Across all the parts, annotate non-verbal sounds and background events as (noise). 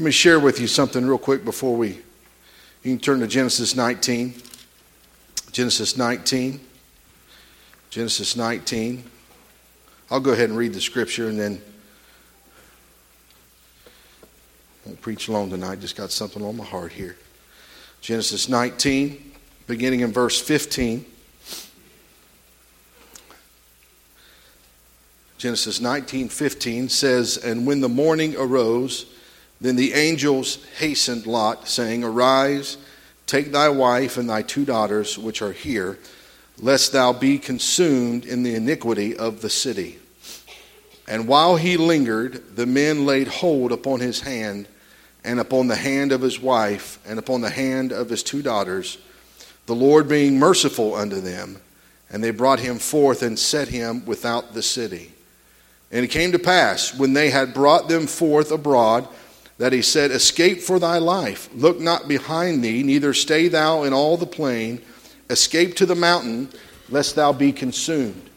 Let me share with you something real quick before we. You can turn to Genesis 19. Genesis 19. Genesis 19. I'll go ahead and read the scripture and then I won't preach long tonight. Just got something on my heart here. Genesis 19, beginning in verse 15. Genesis 19:15 says, "And when the morning arose, then the angels hastened Lot, saying, Arise, take thy wife and thy two daughters which are here, lest thou be consumed in the iniquity of the city." And while he lingered, the men laid hold upon his hand and upon the hand of his wife, and upon the hand of his two daughters, the Lord being merciful unto them. And they brought him forth and set him without the city. And it came to pass, when they had brought them forth abroad, that he said, Escape for thy life. Look not behind thee, neither stay thou in all the plain. Escape to the mountain, lest thou be consumed.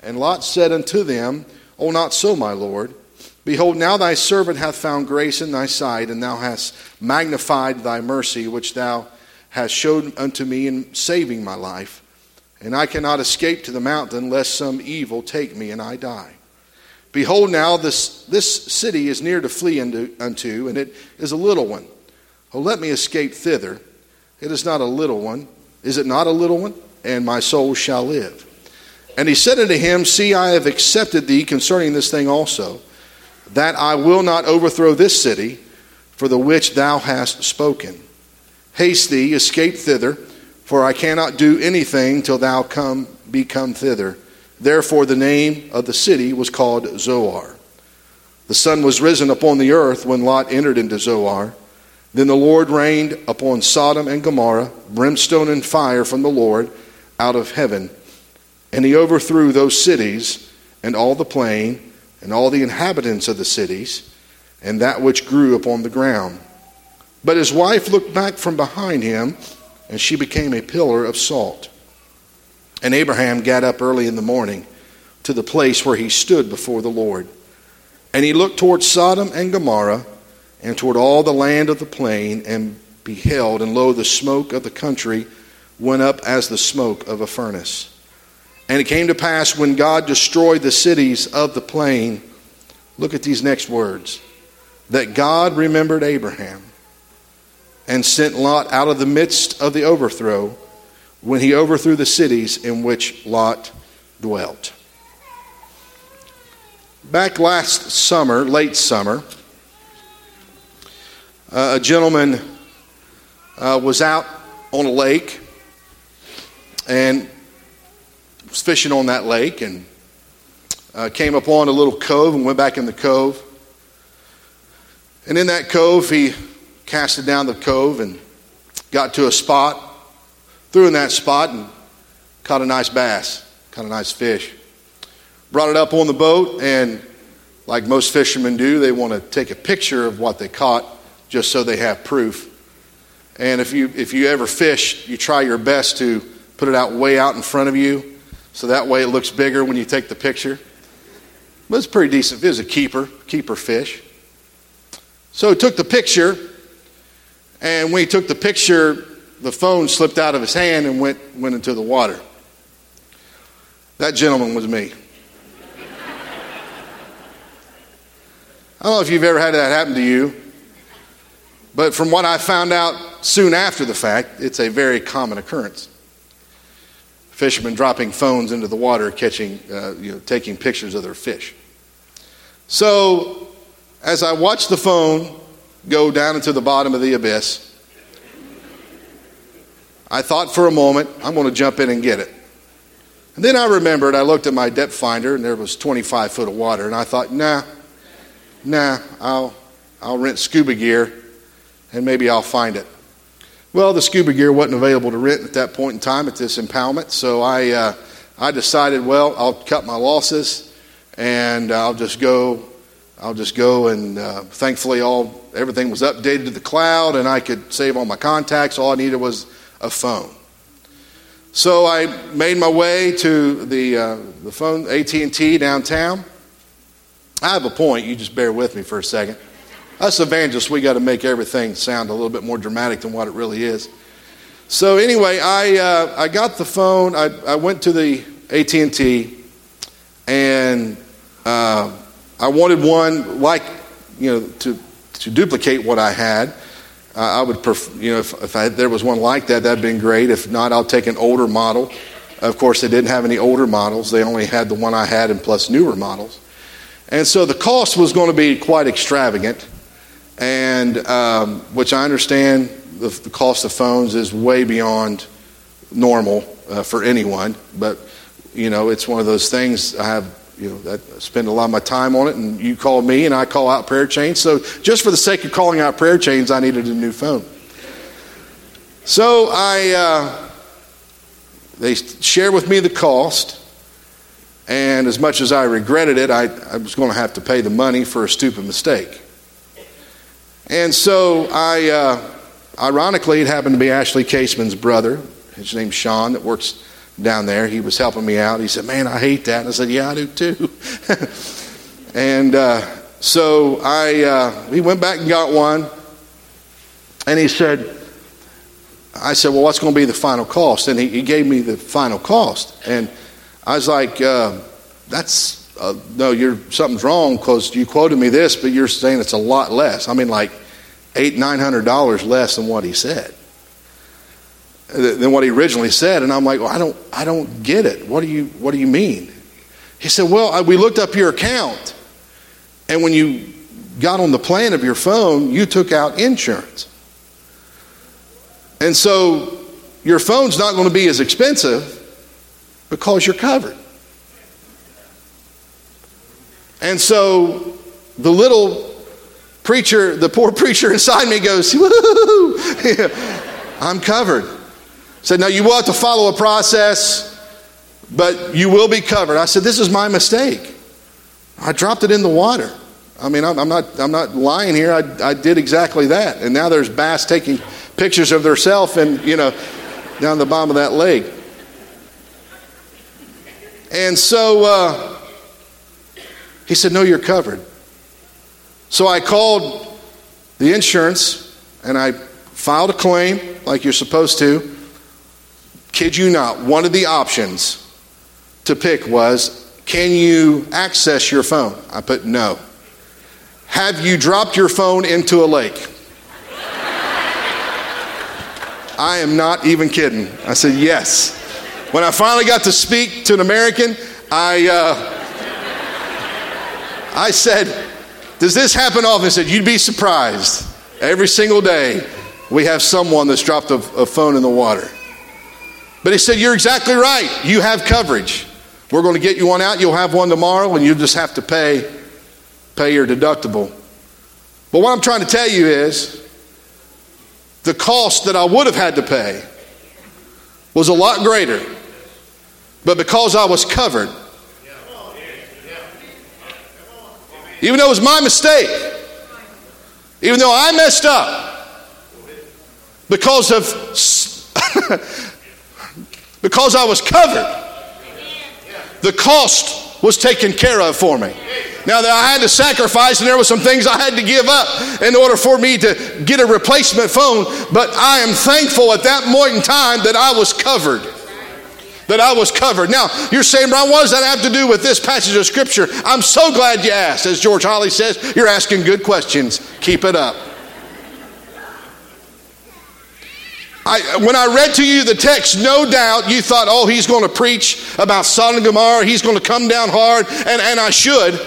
And Lot said unto them, O not so, my Lord. Behold, now thy servant hath found grace in thy sight, and thou hast magnified thy mercy, which thou hast showed unto me in saving my life. And I cannot escape to the mountain, lest some evil take me and I die. Behold, now this, this city is near to flee unto, unto, and it is a little one. Oh, let me escape thither. It is not a little one. Is it not a little one? And my soul shall live. And he said unto him, See, I have accepted thee concerning this thing also that I will not overthrow this city for the which thou hast spoken. Haste thee, escape thither, for I cannot do anything till thou come be come thither. Therefore the name of the city was called Zoar. The sun was risen upon the earth when Lot entered into Zoar. Then the Lord rained upon Sodom and Gomorrah brimstone and fire from the Lord out of heaven. And he overthrew those cities and all the plain and all the inhabitants of the cities, and that which grew upon the ground. But his wife looked back from behind him, and she became a pillar of salt. And Abraham got up early in the morning to the place where he stood before the Lord. And he looked toward Sodom and Gomorrah, and toward all the land of the plain, and beheld, and lo, the smoke of the country went up as the smoke of a furnace. And it came to pass when God destroyed the cities of the plain, look at these next words, that God remembered Abraham and sent Lot out of the midst of the overthrow when he overthrew the cities in which Lot dwelt. Back last summer, late summer, uh, a gentleman uh, was out on a lake and was fishing on that lake and uh, came upon a little cove and went back in the cove. And in that cove, he casted down the cove and got to a spot, threw in that spot, and caught a nice bass, caught a nice fish. Brought it up on the boat, and like most fishermen do, they want to take a picture of what they caught just so they have proof. And if you, if you ever fish, you try your best to put it out way out in front of you so that way it looks bigger when you take the picture. But it's pretty decent. It was a keeper, keeper fish. So he took the picture, and when he took the picture, the phone slipped out of his hand and went, went into the water. That gentleman was me. I don't know if you've ever had that happen to you, but from what I found out soon after the fact, it's a very common occurrence fishermen dropping phones into the water, catching, uh, you know, taking pictures of their fish. So, as I watched the phone go down into the bottom of the abyss, I thought for a moment, I'm going to jump in and get it. And then I remembered, I looked at my depth finder, and there was 25 foot of water, and I thought, nah, nah, I'll, I'll rent scuba gear, and maybe I'll find it. Well, the scuba gear wasn't available to rent at that point in time at this impoundment, so I, uh, I decided, well, I'll cut my losses and I'll just go. I'll just go and uh, thankfully all everything was updated to the cloud and I could save all my contacts. All I needed was a phone. So I made my way to the uh, the phone AT&T downtown. I have a point. You just bear with me for a second. us evangelists, we got to make everything sound a little bit more dramatic than what it really is. So anyway, I, uh, I got the phone. I, I went to the AT&T, and uh, I wanted one like, you know, to, to duplicate what I had. Uh, I would, prefer, you know, if, if I, there was one like that, that'd been great. If not, I'll take an older model. Of course, they didn't have any older models. They only had the one I had and plus newer models. And so the cost was going to be quite extravagant, and um, which I understand the, the, cost of phones is way beyond normal uh, for anyone. But you know, it's one of those things. I have you know, I spend a lot of my time on it, and you call me, and I call out prayer chains. So just for the sake of calling out prayer chains, I needed a new phone. So I, uh, they shared with me the cost, and as much as I regretted it, I, I was going to have to pay the money for a stupid mistake. And so I, uh, ironically, it happened to be Ashley Caseman's brother. His name's Sean, that works down there. He was helping me out. He said, Man, I hate that. And I said, Yeah, I do too. (laughs) and uh, so I, uh, we went back and got one. And he said, I said, Well, what's going to be the final cost? And he, he gave me the final cost. And I was like, uh, that's, uh, no, you're, something's wrong because you quoted me this, but you're saying it's a lot less. I mean, like eight, nine hundred dollars less than what he said, than what he originally said. And I'm like, well, I don't, I don't get it. What do you, what do you mean? He said, well, I, we looked up your account, and when you got on the plan of your phone, you took out insurance. And so your phone's not going to be as expensive because you're covered. And so the little preacher, the poor (laughs) preacher inside me goes, Woo! (laughs) I'm covered. Said, now you will have to follow a process, but you will be covered. I said, this is my mistake. I dropped it in the water. I mean, I'm, I'm not, I'm not lying here. I, I did exactly that. And now there's bass taking pictures of themselves and, you know, down the bottom of that lake. And so uh, he said, No, you're covered. So I called the insurance and I filed a claim like you're supposed to. Kid you not, one of the options to pick was can you access your phone? I put no. Have you dropped your phone into a lake? I am not even kidding. I said, yes. When I finally got to speak to an American, I, uh, I said, Does this happen often? He said, You'd be surprised. Every single day, we have someone that's dropped a, a phone in the water. But he said, You're exactly right. You have coverage. We're going to get you one out. You'll have one tomorrow, and you just have to pay, pay your deductible. But what I'm trying to tell you is the cost that I would have had to pay was a lot greater but because I was covered, even though it was my mistake, even though I messed up, because of (laughs) because I was covered, the cost was taken care of for me. Now that I had to sacrifice, and there were some things I had to give up in order for me to get a replacement phone, but I am thankful at that point in time that I was covered that I was covered. Now, you're saying, Brian, what does that have to do with this passage of Scripture? I'm so glad you asked. As George Holly says, you're asking good questions. Keep it up. I, when I read to you the text, no doubt you thought, oh, he's going to preach about Sodom and Gomorrah. He's going to come down hard, and, and I should.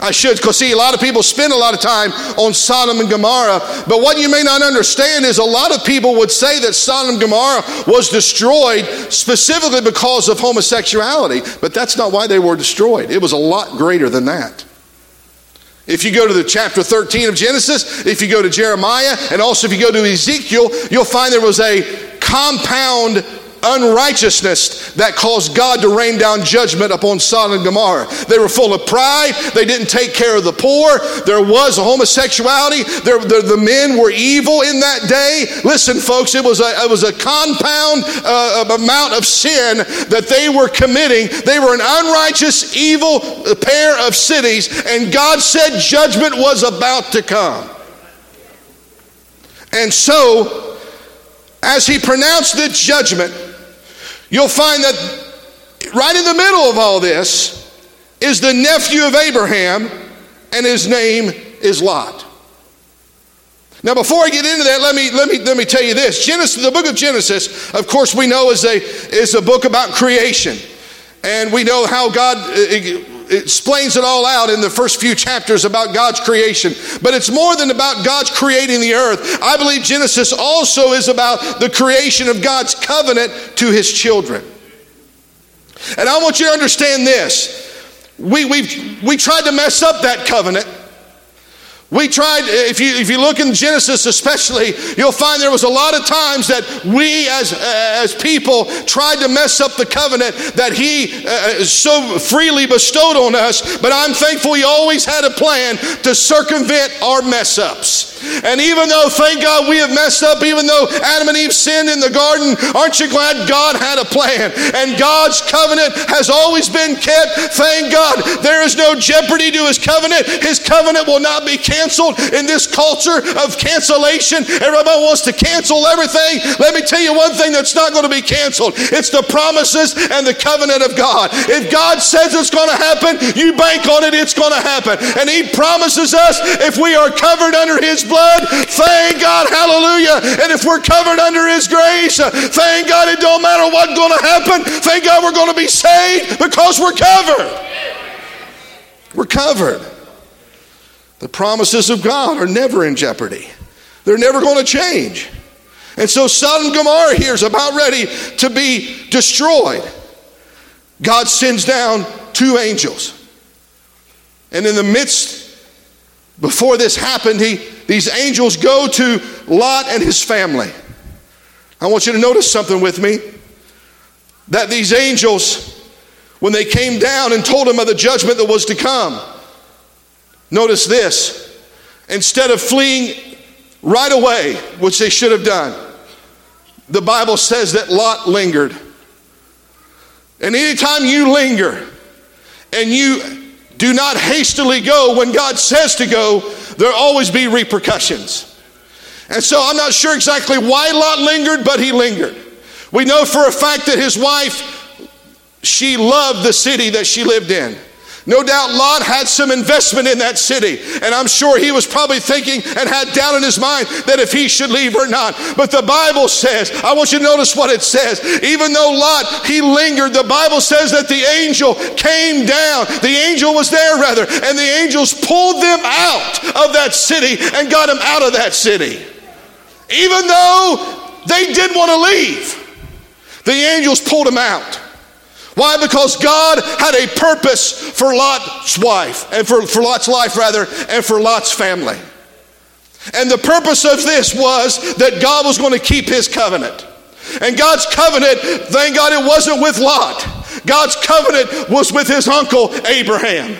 I should, because see, a lot of people spend a lot of time on Sodom and Gomorrah, but what you may not understand is a lot of people would say that Sodom and Gomorrah was destroyed specifically because of homosexuality, but that's not why they were destroyed. It was a lot greater than that. If you go to the chapter 13 of Genesis, if you go to Jeremiah, and also if you go to Ezekiel, you'll find there was a compound unrighteousness that caused God to rain down judgment upon Sodom and Gomorrah. They were full of pride. They didn't take care of the poor. There was a homosexuality. There, there, the men were evil in that day. Listen, folks, it was a, it was a compound uh, amount of sin that they were committing. They were an unrighteous, evil pair of cities, and God said judgment was about to come. And so, as he pronounced the judgment, you'll find that right in the middle of all this is the nephew of Abraham, and his name is Lot. Now, before I get into that, let me, let me, let me tell you this. Genesis, the book of Genesis, of course, we know is a, is a book about creation. And we know how God uh, explains it all out in the first few chapters about God's creation. But it's more than about God's creating the earth. I believe Genesis also is about the creation of God's covenant to his children. And I want you to understand this. We, we we tried to mess up that covenant we tried, if you, if you look in Genesis especially, you'll find there was a lot of times that we as, as people tried to mess up the covenant that He uh, so freely bestowed on us. But I'm thankful He always had a plan to circumvent our mess ups. And even though, thank God, we have messed up, even though Adam and Eve sinned in the garden, aren't you glad God had a plan? And God's covenant has always been kept. Thank God. There is no jeopardy to His covenant. His covenant will not be canceled in this culture of cancellation. Everybody wants to cancel everything. Let me tell you one thing that's not going to be canceled it's the promises and the covenant of God. If God says it's going to happen, you bank on it, it's going to happen. And He promises us if we are covered under His blood, thank God, hallelujah. And if we're covered under His grace, thank God it don't matter what's going to happen. Thank God we're going to be saved because we're covered. We're covered. The promises of God are never in jeopardy, they're never going to change. And so Sodom and Gomorrah here is about ready to be destroyed. God sends down two angels. And in the midst, before this happened, he, these angels go to Lot and his family. I want you to notice something with me that these angels, when they came down and told him of the judgment that was to come, Notice this. Instead of fleeing right away, which they should have done, the Bible says that Lot lingered. And anytime you linger and you do not hastily go when God says to go, there'll always be repercussions. And so I'm not sure exactly why Lot lingered, but he lingered. We know for a fact that his wife, she loved the city that she lived in. No doubt Lot had some investment in that city, and I'm sure he was probably thinking and had doubt in his mind that if he should leave or not. But the Bible says, I want you to notice what it says. Even though Lot, he lingered, the Bible says that the angel came down. The angel was there, rather, and the angels pulled them out of that city and got them out of that city. Even though they didn't want to leave, the angels pulled them out. Why? Because God had a purpose for Lot's wife, and for, for Lot's life, rather, and for Lot's family. And the purpose of this was that God was going to keep his covenant. And God's covenant, thank God it wasn't with Lot. God's covenant was with his uncle Abraham.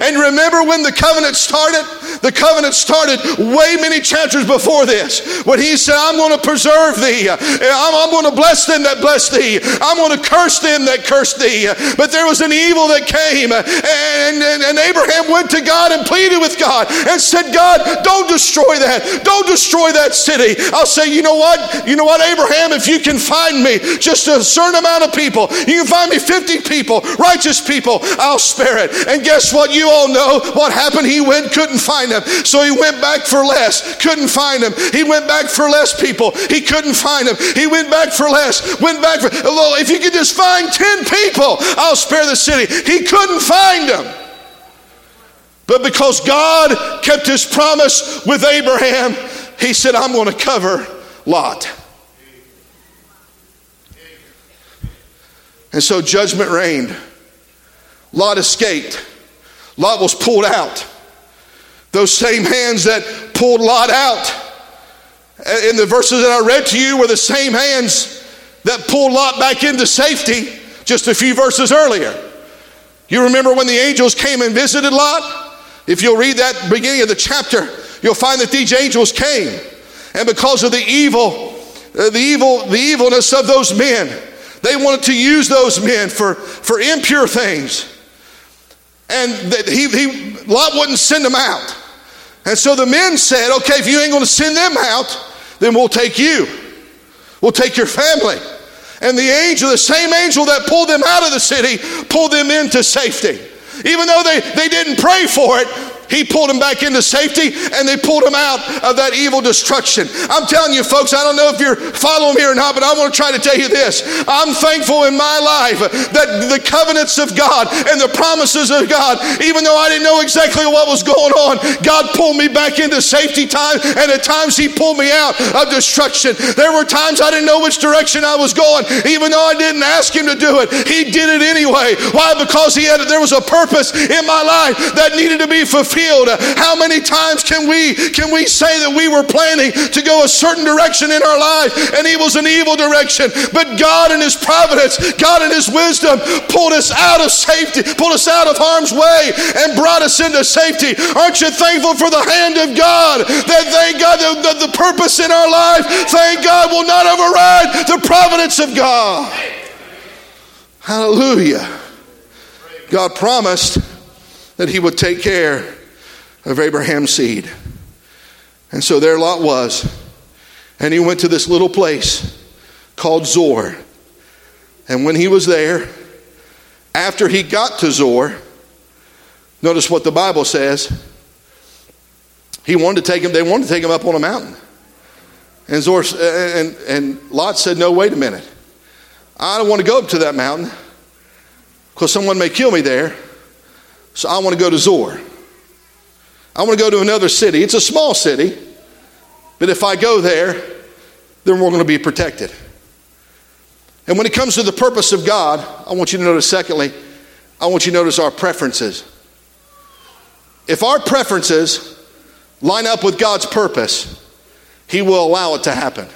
And remember when the covenant started? The covenant started way many chapters before this. When he said, I'm going to preserve thee. I'm, I'm going to bless them that bless thee. I'm going to curse them that curse thee. But there was an evil that came. And, and, and Abraham went to God and pleaded with God and said, God, don't destroy that. Don't destroy that city. I'll say, you know what? You know what, Abraham? If you can find me just a certain amount of people, you can find me 50 people, righteous people, I'll spare it. And guess what? You all know what happened. He went, couldn't find them. So he went back for less, couldn't find them. He went back for less people. He couldn't find them. He went back for less, went back for, well, if you could just find 10 people, I'll spare the city. He couldn't find them. But because God kept his promise with Abraham, he said, I'm going to cover Lot. And so judgment reigned. Lot escaped. Lot was pulled out. Those same hands that pulled Lot out in the verses that I read to you were the same hands that pulled Lot back into safety just a few verses earlier. You remember when the angels came and visited Lot? If you'll read that beginning of the chapter, you'll find that these angels came. And because of the evil, uh, the evil, the evilness of those men, they wanted to use those men for, for impure things. And that he, he, Lot wouldn't send them out. And so the men said, okay, if you ain't going to send them out, then we'll take you. We'll take your family. And the angel, the same angel that pulled them out of the city, pulled them into safety. Even though they, they didn't pray for it, he pulled them back into safety and they pulled them out of that evil destruction. I'm telling you, folks, I don't know if you're following me or not, but I want to try to tell you this. I'm thankful in my life that the covenants of God and the promises of God, even though I didn't know exactly what was going on, God pulled me back into safety time, and at times He pulled me out of destruction. There were times I didn't know which direction I was going, even though I didn't ask Him to do it. He did it anyway. Why? Because He had there was a purpose in my life that needed to be fulfilled fulfilled. Uh, how many times can we can we say that we were planning to go a certain direction in our life and it was an evil direction, but God in his providence, God in his wisdom pulled us out of safety, pulled us out of harm's way and brought us into safety. Aren't you thankful for the hand of God? That thank God the, the, the purpose in our life, thank God will not override the providence of God. Hallelujah. God promised that he would take care of Abraham's seed. And so there Lot was. And he went to this little place called Zoar. And when he was there, after he got to Zoar, notice what the Bible says. He wanted to take him, they wanted to take him up on a mountain. And Zoar and, and Lot said, No, wait a minute. I don't want to go up to that mountain because someone may kill me there. So I want to go to Zoar. I want to go to another city. It's a small city, but if I go there, then we're going to be protected. And when it comes to the purpose of God, I want you to notice, secondly, I want you to notice our preferences. If our preferences line up with God's purpose, He will allow it to happen.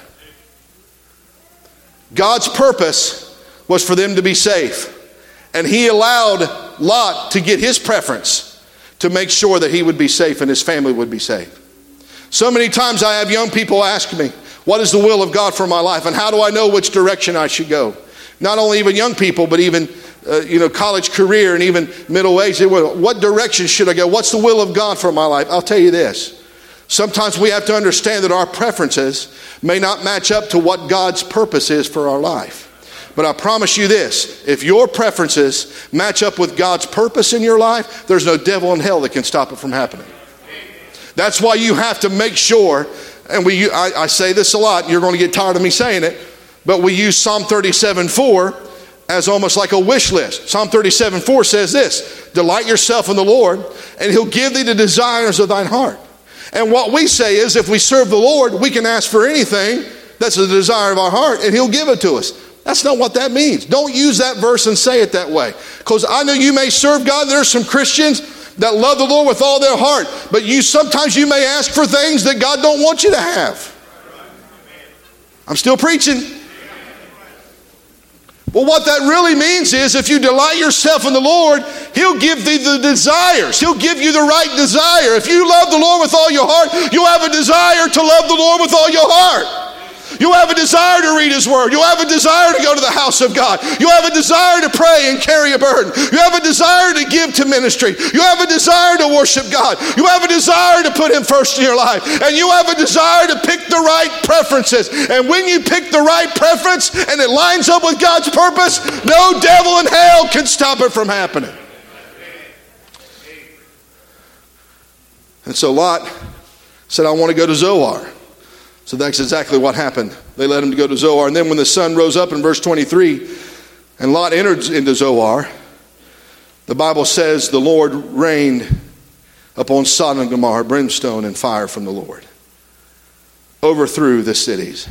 God's purpose was for them to be safe, and He allowed Lot to get his preference to make sure that he would be safe and his family would be safe. So many times I have young people ask me, What is the will of God for my life? And how do I know which direction I should go? Not only even young people, but even uh, you know, college career and even middle age. What direction should I go? What's the will of God for my life? I'll tell you this. Sometimes we have to understand that our preferences may not match up to what God's purpose is for our life. But I promise you this if your preferences match up with God's purpose in your life, there's no devil in hell that can stop it from happening. That's why you have to make sure, and we, I, I say this a lot, you're going to get tired of me saying it, but we use Psalm 37 4 as almost like a wish list. Psalm 37 4 says this Delight yourself in the Lord, and he'll give thee the desires of thine heart. And what we say is if we serve the Lord, we can ask for anything that's the desire of our heart, and he'll give it to us. That's not what that means. Don't use that verse and say it that way. Because I know you may serve God. There are some Christians that love the Lord with all their heart, but you sometimes you may ask for things that God don't want you to have. I'm still preaching. Well, what that really means is if you delight yourself in the Lord, He'll give thee the desires. He'll give you the right desire. If you love the Lord with all your heart, you have a desire to love the Lord with all your heart. You have a desire to read His Word. You have a desire to go to the house of God. You have a desire to pray and carry a burden. You have a desire to give to ministry. You have a desire to worship God. You have a desire to put Him first in your life. And you have a desire to pick the right preferences. And when you pick the right preference and it lines up with God's purpose, no devil in hell can stop it from happening. And so Lot said, I want to go to Zoar. So that's exactly what happened. They let him to go to Zoar. And then when the sun rose up in verse 23 and Lot entered into Zoar, the Bible says the Lord rained upon Sodom and Gomorrah brimstone and fire from the Lord, overthrew the cities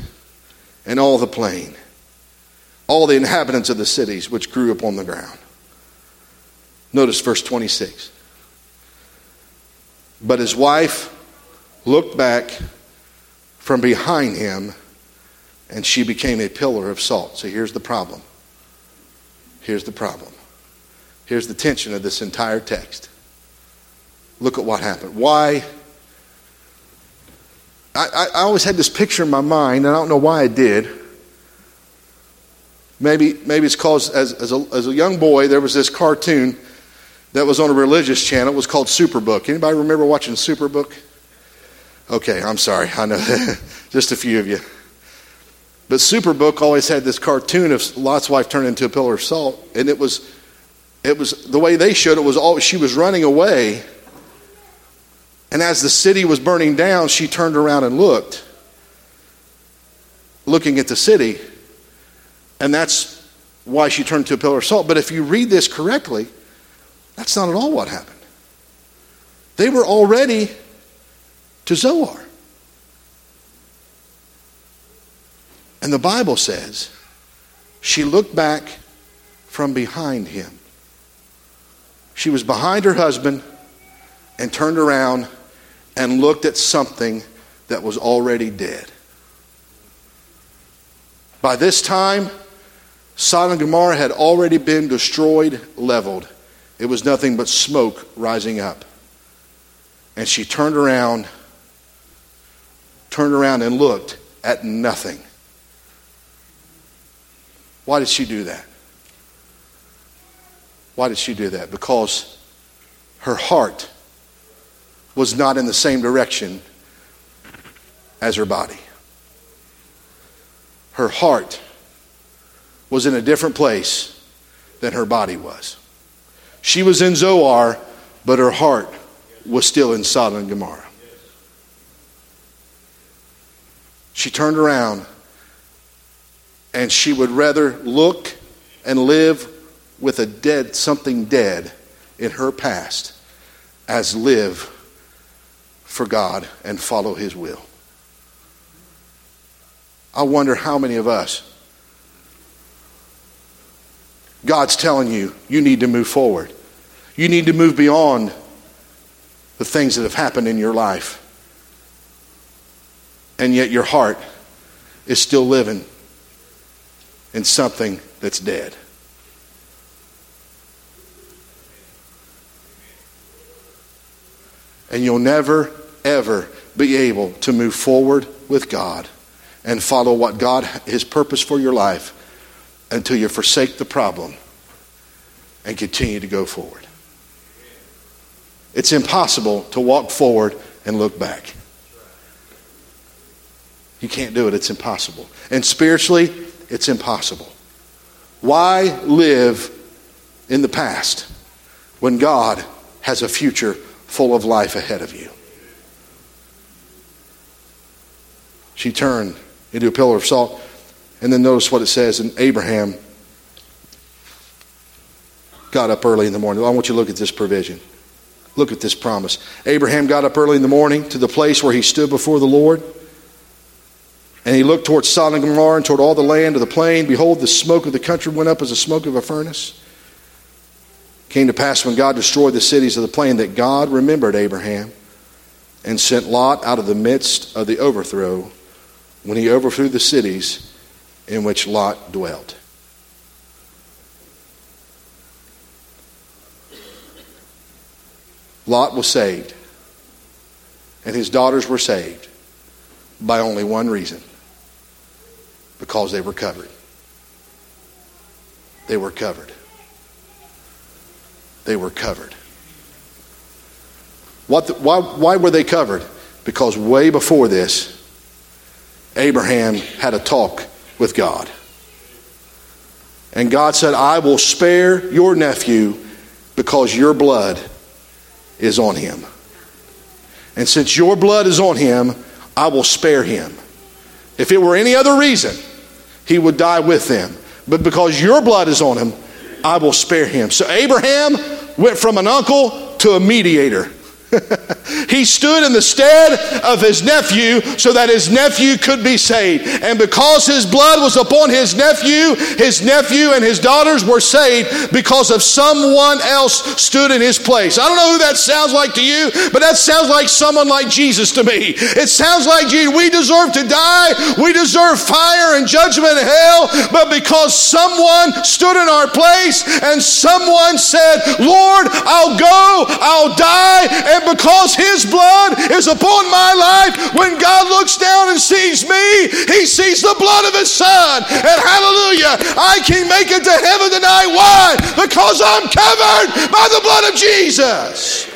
and all the plain, all the inhabitants of the cities which grew upon the ground. Notice verse 26. But his wife looked back from behind him and she became a pillar of salt. So here's the problem. Here's the problem. Here's the tension of this entire text. Look at what happened. Why? I, I, always had this picture in my mind, and I don't know why I did. Maybe, maybe it's because as, as, a, as a young boy, there was this cartoon that was on a religious channel. It was called Superbook. Anybody remember watching Superbook? Okay, I'm sorry. I know (laughs) just a few of you. But Superbook always had this cartoon of Lot's wife turned into a pillar of salt, and it was, it was the way they showed it was all she was running away, and as the city was burning down, she turned around and looked, looking at the city, and that's why she turned to a pillar of salt. But if you read this correctly, that's not at all what happened. They were already to Zoar. And the Bible says she looked back from behind him. She was behind her husband and turned around and looked at something that was already dead. By this time, Sodom and Gomorrah had already been destroyed, leveled. It was nothing but smoke rising up. And she turned around, turned around and looked at nothing. Why did she do that? Why did she do that? Because her heart was not in the same direction as her body. Her heart was in a different place than her body was. She was in Zoar, but her heart was still in Sodom and Gomorrah. She turned around and she would rather look and live with a dead, something dead in her past, as live for God and follow His will. I wonder how many of us, God's telling you, you need to move forward. You need to move beyond the things that have happened in your life. And yet your heart is still living in something that's dead. And you'll never, ever be able to move forward with God and follow what God, His purpose for your life, until you forsake the problem and continue to go forward. It's impossible to walk forward and look back. You can't do it, it's impossible. And spiritually, it's impossible. Why live in the past when God has a future full of life ahead of you? She turned into a pillar of salt. And then notice what it says in Abraham got up early in the morning. I want you to look at this provision. Look at this promise. Abraham got up early in the morning to the place where he stood before the Lord. And he looked towards Sodom and Gomorrah and toward all the land of the plain. Behold, the smoke of the country went up as the smoke of a furnace. Came to pass when God destroyed the cities of the plain that God remembered Abraham and sent Lot out of the midst of the overthrow when he overthrew the cities in which Lot dwelt. Lot was saved, and his daughters were saved by only one reason because they were covered. They were covered. They were covered. What the, why, why were they covered? Because way before this, Abraham had a talk with God. And God said, I will spare your nephew because your blood is on him. And since your blood is on him, I will spare him. If it were any other reason, he would die with them. But because your blood is on him, I will spare him. So Abraham went from an uncle to a mediator. (laughs) he stood in the stead of his nephew so that his nephew could be saved. And because his blood was upon his nephew, his nephew and his daughters were saved because of someone else stood in his place. I don't know who that sounds like to you, but that sounds like someone like Jesus to me. It sounds like Jesus. We deserve to die. We deserve fire and judgment and hell, but because someone stood in our place and someone said, Lord, I'll go, I'll die, and because his blood is upon my life, when God looks down and sees me, he sees the blood of his son. And hallelujah, I can make it to heaven tonight. Why? Because I'm covered by the blood of Jesus.